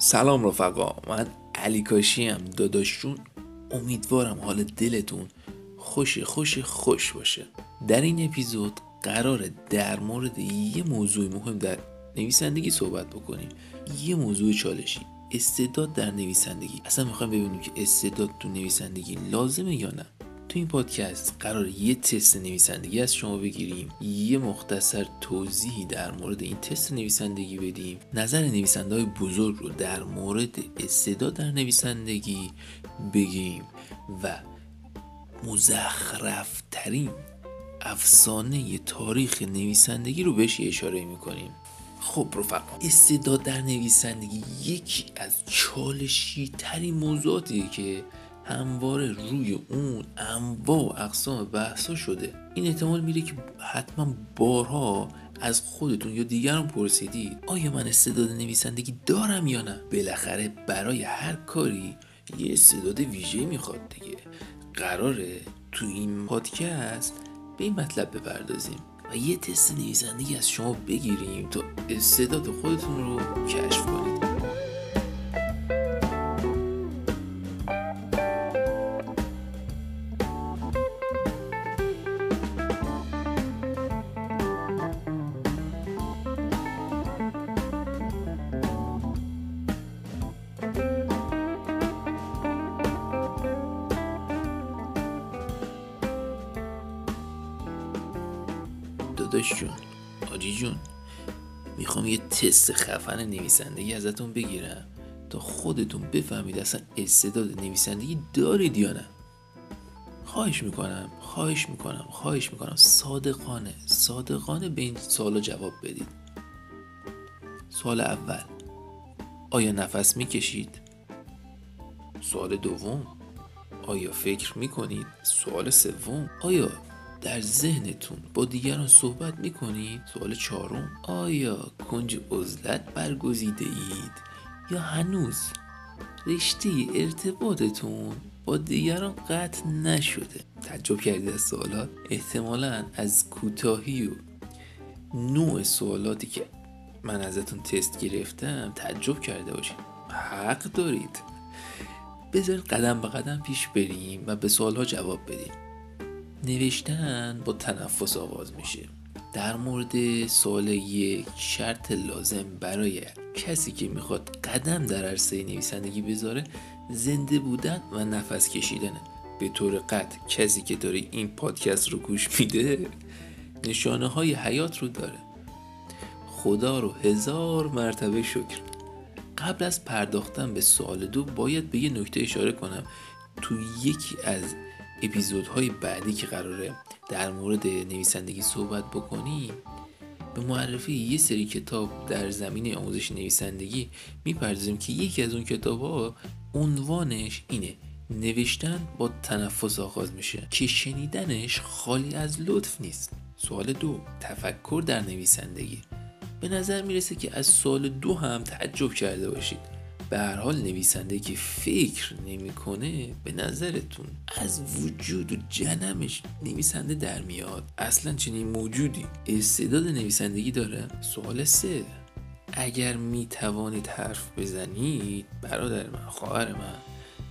سلام رفقا من علی کاشی هم داداشون امیدوارم حال دلتون خوش خوش خوش باشه. در این اپیزود قراره در مورد یه موضوع مهم در نویسندگی صحبت بکنیم. یه موضوع چالشی. استعداد در نویسندگی. اصلا می‌خوایم ببینیم که استعداد تو نویسندگی لازمه یا نه. تو این پادکست قرار یه تست نویسندگی از شما بگیریم یه مختصر توضیحی در مورد این تست نویسندگی بدیم نظر نویسنده های بزرگ رو در مورد استعداد در نویسندگی بگیم و مزخرفترین افسانه تاریخ نویسندگی رو بهش اشاره می‌کنیم. خب رفقا استعداد در نویسندگی یکی از چالشی ترین موضوعاتیه که همواره روی اون انواع اقسام بحثا شده. این احتمال میره که حتما بارها از خودتون یا دیگران پرسیدید آیا من استعداد نویسندگی دارم یا نه؟ بالاخره برای هر کاری یه استعداد ویژه می‌خواد دیگه. قراره تو این پادکست به این مطلب بپردازیم و یه تست نویسندگی از شما بگیریم تا استعداد خودتون رو کشف کنید. داداش جون. آجی جون می‌خوام یه تست خفن نویسندگی ازتون بگیرم. تا خودتون بفهمید اصلا استعداد نویسندگی دارید یا نه. خواهش می‌کنم خواهش می‌کنم خواهش می‌کنم. صادقانه صادقانه به این سوال جواب بدید. سوال اول آیا نفس می‌کشید؟ سوال دوم آیا فکر می‌کنید؟ سوال سوم آیا در ذهنتون با دیگران صحبت می‌کنید؟ سوال چهارم. آیا کنج عزلت برگزیده اید؟ یا هنوز؟ رشته ارتباطتون با دیگران قطع نشده. تعجب کردید از سوالات؟ احتمالا از کوتاهی و نوع سوالاتی که من ازتون تست گرفتم تعجب کرده باشید حق دارید. بذارید قدم به قدم پیش بریم و به سوالها جواب بدیم نوشتن با تنفس آغاز میشه. در مورد سوال یک شرط لازم برای کسی که می‌خواد قدم در عرصه نویسندگی بذاره زنده بودن و نفس کشیدنه به طور قطع کسی که داره این پادکست رو گوش میده نشانه های حیات رو داره. خدا رو هزار مرتبه شکر. قبل از پرداختن به سوال دو باید به یه نکته اشاره کنم. تو یکی از اپیزودهای بعدی که قراره در مورد نویسندگی صحبت بکنیم به معرفی یه سری کتاب در زمین آموزش نویسندگی می‌پردازیم که یکی از اون کتاب ها عنوانش اینه. نوشتن با تنفس آغاز میشه. که شنیدنش خالی از لطف نیست. سوال دو تفکر در نویسندگی. به نظر می‌رسه که از سوال دو هم تعجب کرده باشید. به هر حال نویسنده که فکر نمی‌کنه به نظرتون از وجود و جنمش نویسنده در میاد؟ اصلا چنین موجودی. استعداد نویسندگی داره؟ سوال سه. اگر می توانید حرف بزنید برادر من خواهر من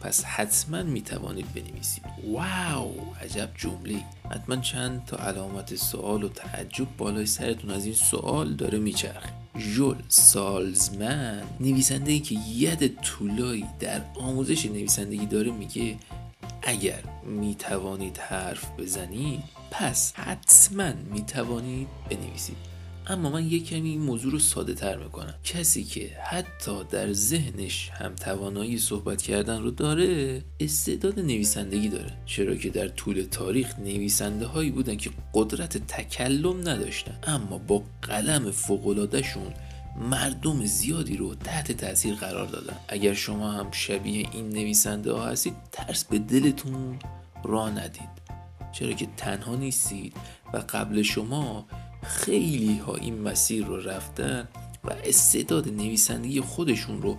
پس حتما می توانید بنویسید. واو! عجب جمله حتما چند تا علامت سوال و تعجب بالای سرتون از این سوال داره میچرخه. ژول سالزمن نویسنده ای که ید طولایی در آموزش نویسندگی داره میگه اگر می توانید حرف بزنید پس حتما می توانید بنویسید. اما من یک کمی این موضوع رو ساده تر می‌کنم. کسی که حتی در ذهنش هم توانایی صحبت کردن رو داره استعداد نویسندگی داره. چرا که در طول تاریخ نویسنده هایی بودن که قدرت تکلم نداشتن. اما با قلم فوقلادهشون مردم زیادی رو تحت تاثیر قرار دادن. اگر شما هم شبیه این نویسنده ها هستید ترس به دلتون را ندید. چرا که تنها نیستید و قبل شما خیلی ها این مسیر رو رفتن و استعداد نویسندگی خودشون رو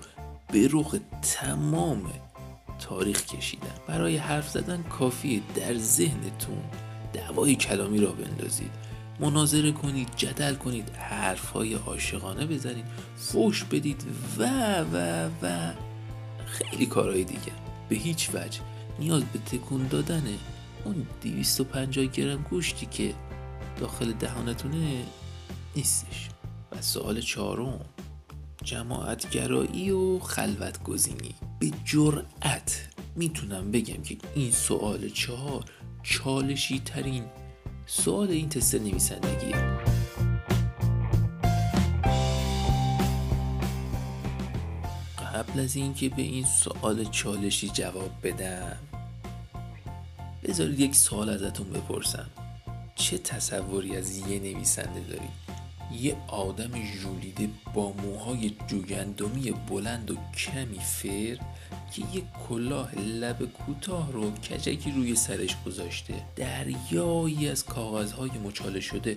به رخ تمام تاریخ کشیدن. برای حرف زدن کافیه در ذهنتون دعوای کلامی را بندازید. مناظره کنید جدل کنید حرفهای عاشقانه بزنید فوش بدید و و و خیلی کارهای دیگه. به هیچ وجه. نیاز به تکون دادن اون 250 گرم گوشتی که داخل دهانتونه نیستش. و سوال چهارم جماعتگرایی و خلوت گزینی به جرأت می‌تونم بگم که این سوال چهار چالشی ترین سوال این تست نویسندگیه. قبل از اینکه به این سوال چالشی جواب بدم بذارید یک سوال ازتون بپرسم. چه تصوری از یه نویسنده دارید؟ یه آدم ژولیده با موهای جوگندمی بلند و کمی فر که یه کلاه لب کوتاه رو کجکی روی سرش گذاشته. دریایی از کاغذهای مچاله شده.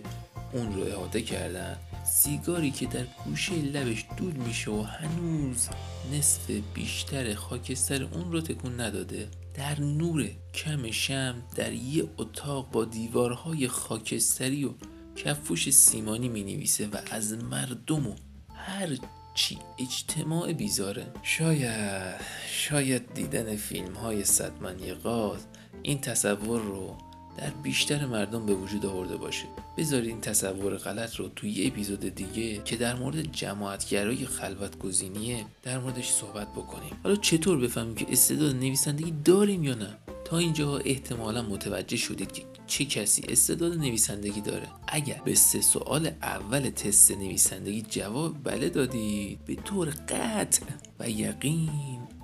اون رو احاطه کردن. سیگاری که در گوشه لبش دود میشه و هنوز نصف بیشتر خاکستر اون رو تکون نداده. در نور کم شم در یه اتاق با دیوارهای خاکستری و کفوش سیمانی می نویسه و از مردم و هر چی اجتماع بیزاره. شاید شاید دیدن فیلم های صدمنی غاز این تصور رو در بیشتر مردم به وجود آورده باشه. بذارید این تصور غلط رو توی یه اپیزود دیگه که در مورد جماعتگرای خلوت گزینیه در موردش صحبت بکنیم. حالا چطور بفهمیم که استعداد نویسندگی داریم یا نه؟ تا اینجا احتمالا متوجه شدید که چه کسی استعداد نویسندگی داره. اگر به سه سوال اول تست نویسندگی جواب بله دادید به طور قطع و یقین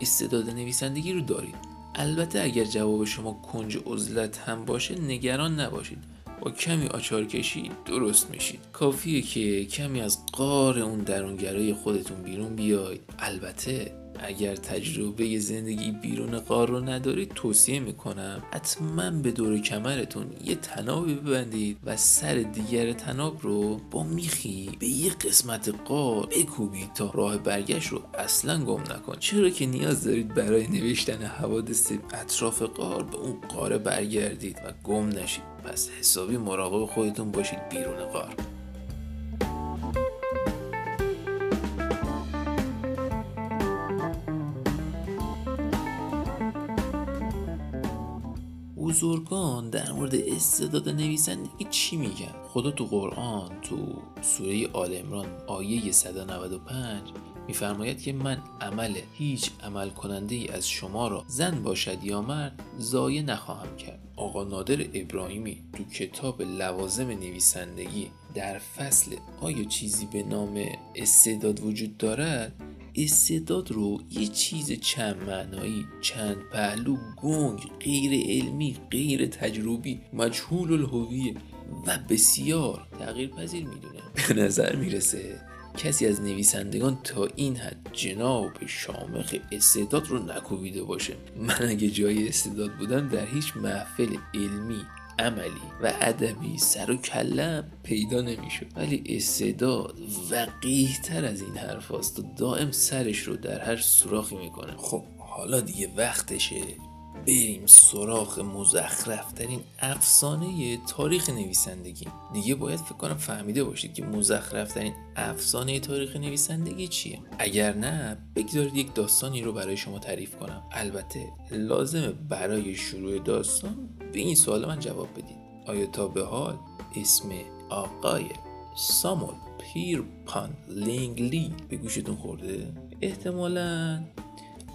استعداد نویسندگی رو دارید. البته اگر جواب شما کنج عزلت هم باشه نگران نباشید. با کمی آچار کشی درست میشید. کافیه که کمی از قار اون درونگرای خودتون بیرون بیاید. البته اگر تجربه زندگی بیرون قار رو ندارید توصیه می‌کنم حتما به دور کمرتون یه تنابی ببندید و سر دیگر تناب رو با میخی به یه قسمت قار بکوبید تا راه برگشت رو اصلا گم نکن. چرا که نیاز دارید برای نوشتن حوادث اطراف قار به اون قاره برگردید و گم نشید؟ پس حسابی مراقب خودتون باشید بیرون قار بزرگان در مورد استعداد نویسندگی چی میگن؟ خدا تو قرآن تو سوره آل امران آیه 195 میفرماید که من عمل هیچ عمل کننده ای از شما را زن باشد یا مرد زایه نخواهم کرد. آقا نادر ابراهیمی تو کتاب لوازم نویسندگی در فصل آیا چیزی به نام استعداد وجود دارد؟ استعداد رو یه چیز چند معنایی چند پهلو گنگ غیر علمی غیر تجربی مجهول الهویه و بسیار تغییر پذیر می‌دونه. به نظر می‌رسه کسی از نویسندگان تا این حد جناب شامخ استعداد رو نکوبیده باشه. من اگه جای استعداد بودم در هیچ محفل علمی عملی و ادبی سر و کلم پیدا نمی‌شد. ولی استعداد وقیه تر از این حرف و دائم سرش رو در هر سوراخی می‌کنه. خب حالا دیگه وقتشه. بریم سراغ مزخرفترین افسانه تاریخ نویسندگی. دیگه باید فکر کنم فهمیده باشید که مزخرفترین افسانه تاریخ نویسندگی چیه. اگر نه بگذارید یک داستانی رو برای شما تعریف کنم. البته لازمه برای شروع داستان به این سوال من جواب بدید. آیا تا به حال اسم آقای سامول پیرپان لینگلی به گوشتون خورده؟ احتمالا.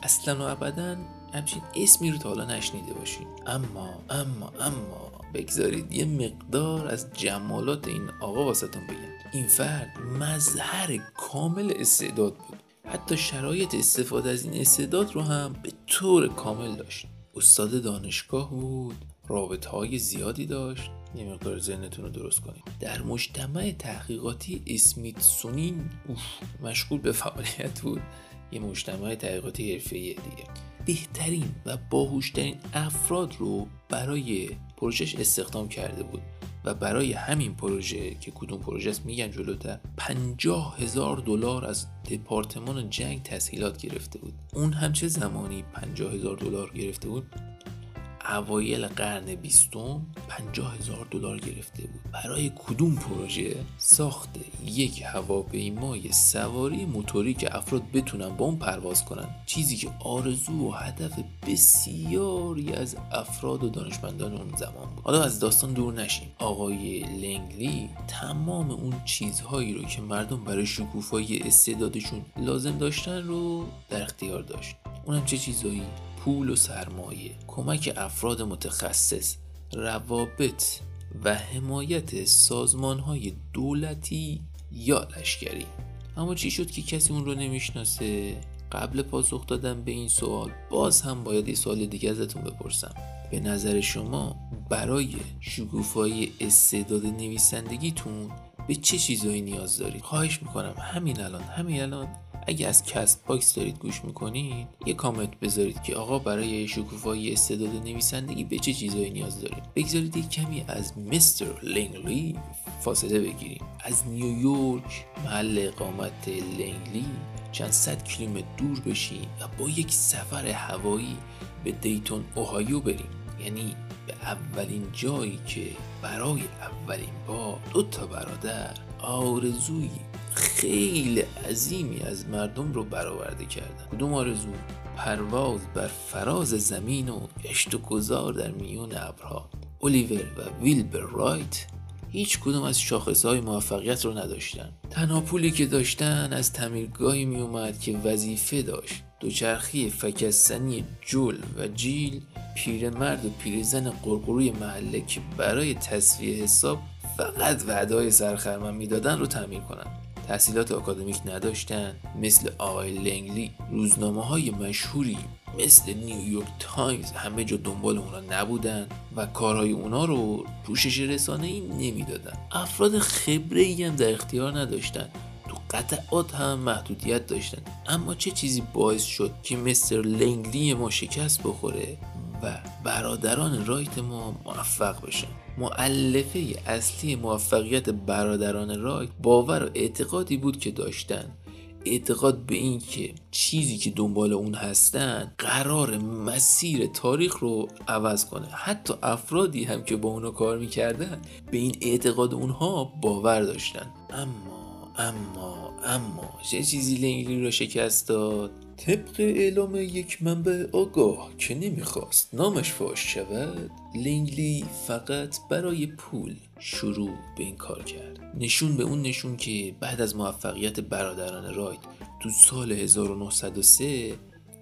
اصلا و ابدا همچین اسمی رو تا حالا نشنیده باشین. اما اما اما بگذارید یه مقدار از جمالات این آقا واسهتون بگم. این فرد مظهر کامل استعداد بود. حتی شرایط استفاده از این استعداد رو هم به طور کامل داشت. استاد دانشگاه بود رابطه های زیادی داشت. یه مقدار ذهنتون رو درست کنید. در مجتمع تحقیقاتی اسمیتسونین مشغول به فعالیت بود. یه مجتمع تحقیقاتی حرفه‌ای دیگه. بهترین و باهوشترین افراد رو برای پروژهش استخدام کرده بود و برای همین پروژه که کدوم پروژه است میگن جلوتر پنجاه هزار دلار از دپارتمان جنگ تسهیلات گرفته بود. اون هم چه زمانی پنجاه هزار دلار گرفته بود؟ اوایل قرن بیستم 50 هزار دلار گرفته بود. برای کدوم پروژه؟ ساخت یک هواپیمای سواری موتوری که افراد بتونن با اون پرواز کنن. چیزی که آرزو و هدف بسیاری از افراد و دانشمندان اون زمان بود. حالا از داستان دور نشیم. آقای لنگلی تمام اون چیزهایی رو که مردم برای شکوفایی استعدادشون لازم داشتن رو در اختیار داشت. اونم چه چیزهایی؟ پول و سرمایه کمک افراد متخصص روابط و حمایت سازمان های دولتی یا لشکری. اما چی شد که کسی اون رو نمی‌شناسه؟ قبل پاسخ دادن به این سوال باز هم باید یه سوال دیگه ازتون بپرسم. به نظر شما برای شکوفایی استعداد نویسندگیتون به چه چیزهایی نیاز دارید؟ خواهش می‌کنم همین الان همین الان اگه از Castbox دارید گوش می‌کنید یه کامنت بذارید که آقا برای شکوفایی استعداد نویسندگی به چه چیزهایی نیاز دارید بگذارید یک کمی از مستر لنگلی فاصله بگیریم. از نیویورک محل اقامت لنگلی چند صد کیلومتر دور بشیم و با یک سفر هوایی به دیتون اوهایو بریم. یعنی به اولین جایی که برای اولین بار دو تا برادر آرزوی خیلی عظیمی از مردم رو برآورده کردن. کدوم آرزو؟ پرواز بر فراز زمین و گشت و گذار در میون ابرها. الیور و ویلبر رایت هیچ کدوم از شاخص های موفقیت رو نداشتن. تنها پولی که داشتن از تعمیرگاهی می اومد که وظیفه داشت. دوچرخی فکستنی جول و جیل پیرمرد و پیرزن قرقروی محله که برای تصویه حساب فقط وعده سرخرمن می‌دادن رو تعمیر کنن. تحصیلات آکادمیک نداشتن مثل آقای لنگلی روزنامه های مشهوری مثل نیویورک تایمز همه جا دنبال اونا نبودن و کارهای اونا رو پوشش رسانه ای نمی‌دادن. افراد خبره ای هم در اختیار نداشتن. تو قطعات هم محدودیت داشتن. اما چه چیزی باعث شد که مستر لنگلی ما شکست بخوره و برادران رایت ما موفق بشن؟ مؤلفه اصلی موفقیت برادران رایت باور و اعتقادی بود که داشتن. اعتقاد به این که چیزی که دنبال اون هستن قرار مسیر تاریخ رو عوض کنه. حتی افرادی هم که با اونو کار می‌کردن به این اعتقاد اونها باور داشتن. اما اما اما چه چیزی لنگلی رو شکست داد؟ طبق اعلام یک منبع آگاه که نمی‌خواست نامش فاش شود لینگلی فقط برای پول شروع به این کار کرد. نشون به اون نشون که بعد از موفقیت برادران رایت تو سال 1903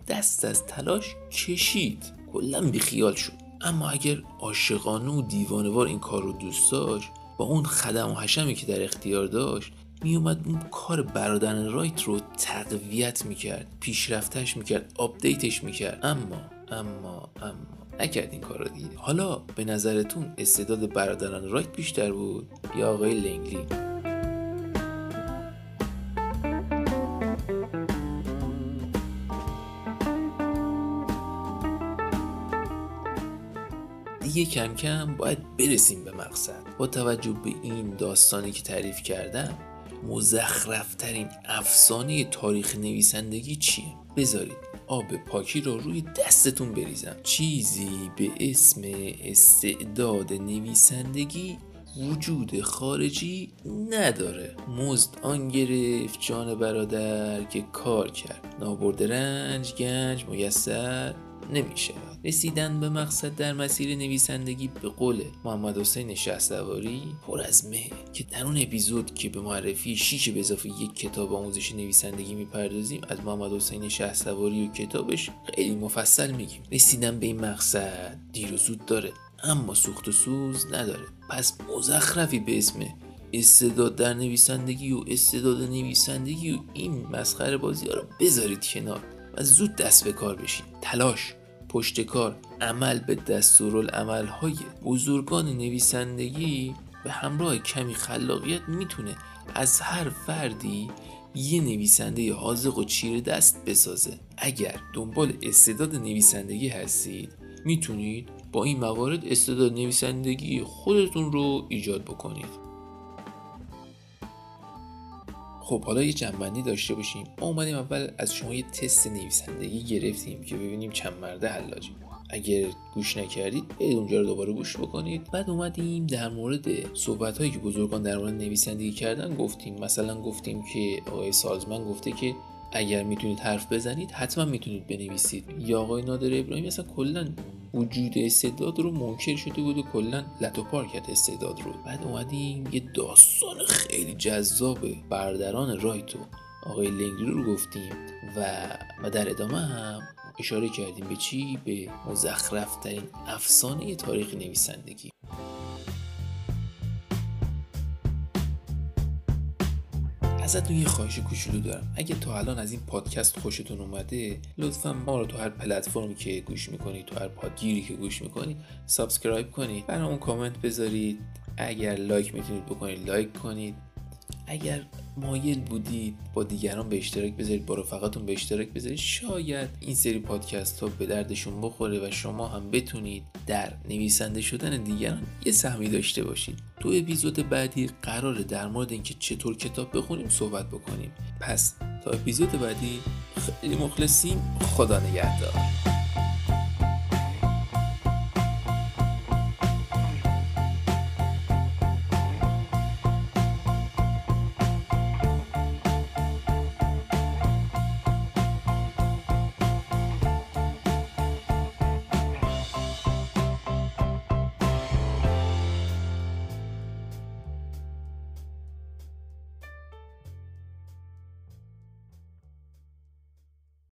دست از تلاش کشید. کلا بیخیال شد. اما اگر عاشقانه و دیوانه‌وار این کار رو دوست داشت با اون خدم و حشمی که در اختیار داشت میومد اون کار برادران رایت رو تقویت می‌کرد پیشرفتش می‌کرد update ش می‌کرد. اما اما اما نکرد این کار رو دیگه. حالا به نظرتون استعداد برادران رایت بیشتر بود یا آقای لنگلی؟ دیگه کم کم باید برسیم به مقصد. با توجه به این داستانی که تعریف کردم مزخرفترین افسانه تاریخ نویسندگی چیه؟ بذارید آب پاکی رو روی دستتون بریزم. چیزی به اسم استعداد نویسندگی وجود خارجی نداره. مزد آن گرفت جان برادر که کار کرد. نابرد رنج گنج میسر. نمیشه. رسیدن به مقصد در مسیر نویسندگی به قول محمد حسین شهسواری پر از مه که در اون اپیزود که به معرفی شیش به اضافه یک کتاب آموزش نویسندگی می‌پردازیم از محمد حسین شهسواری و کتابش خیلی مفصل میگیم. رسیدن به این مقصد دیر و زود داره اما سوخت و سوز نداره. پس مزخرفی به اسم استعداد در نویسندگی و استعداد نویسندگی و این مسخره بازی ها رو بذارید کنار و زود دست به کار بشین. تلاش! پشتکار عمل به دستورالعمل های بزرگان نویسندگی به همراه کمی خلاقیت می‌تونه از هر فردی یه نویسنده حاضق و چیر دست بسازه. اگر دنبال استعداد نویسندگی هستید می‌تونید با این موارد استعداد نویسندگی خودتون رو ایجاد بکنید. خب حالا یه جنبندی داشته باشیم. ما اومدیم اول از شما یه تست نویسندگی گرفتیم که ببینیم چند مرده حلاجی اگر گوش نکردید برید اونجا رو دوباره گوش بکنید. بعد اومدیم در مورد صحبت هایی که بزرگان در مورد نویسندگی کردن گفتیم. مثلا گفتیم که آقای سالزمن گفته که اگر می‌تونید حرف بزنید حتما می‌تونید بنویسید. یا آقای نادر ابراهیم اصلا کلا وجود استعداد رو منکر شده بود و کلا لتو پار کرد استعداد رو. بعد اومدیم یه داستان خیلی جذاب بردران رایتو آقای لنگری رو گفتیم و و در ادامه هم اشاره کردیم به چی؟ به مزخرف ترین افسانه تاریخ نویسندگی. ازتون یه خواهش کوچولو دارم. اگه تا الان از این پادکست خوشتون اومده لطفا ما رو تو هر پلتفرمی که گوش می‌کنید تو هر پادگیری که گوش می‌کنید subscribe کنید. برامون کامنت بذارید. اگر لایک می‌تونید بکنید لایک کنید. اگر مایل بودید با دیگران به اشتراک بذارید با رفقاتون به اشتراک بذارید شاید این سری پادکست ها به دردشون بخوره و شما هم بتونید در نویسنده شدن دیگران یه سهمی داشته باشید تو اپیزود بعدی قراره در مورد اینکه چطور کتاب بخونیم صحبت بکنیم. پس تا اپیزود بعدی خیلی مخلصیم. خدا نگهدار.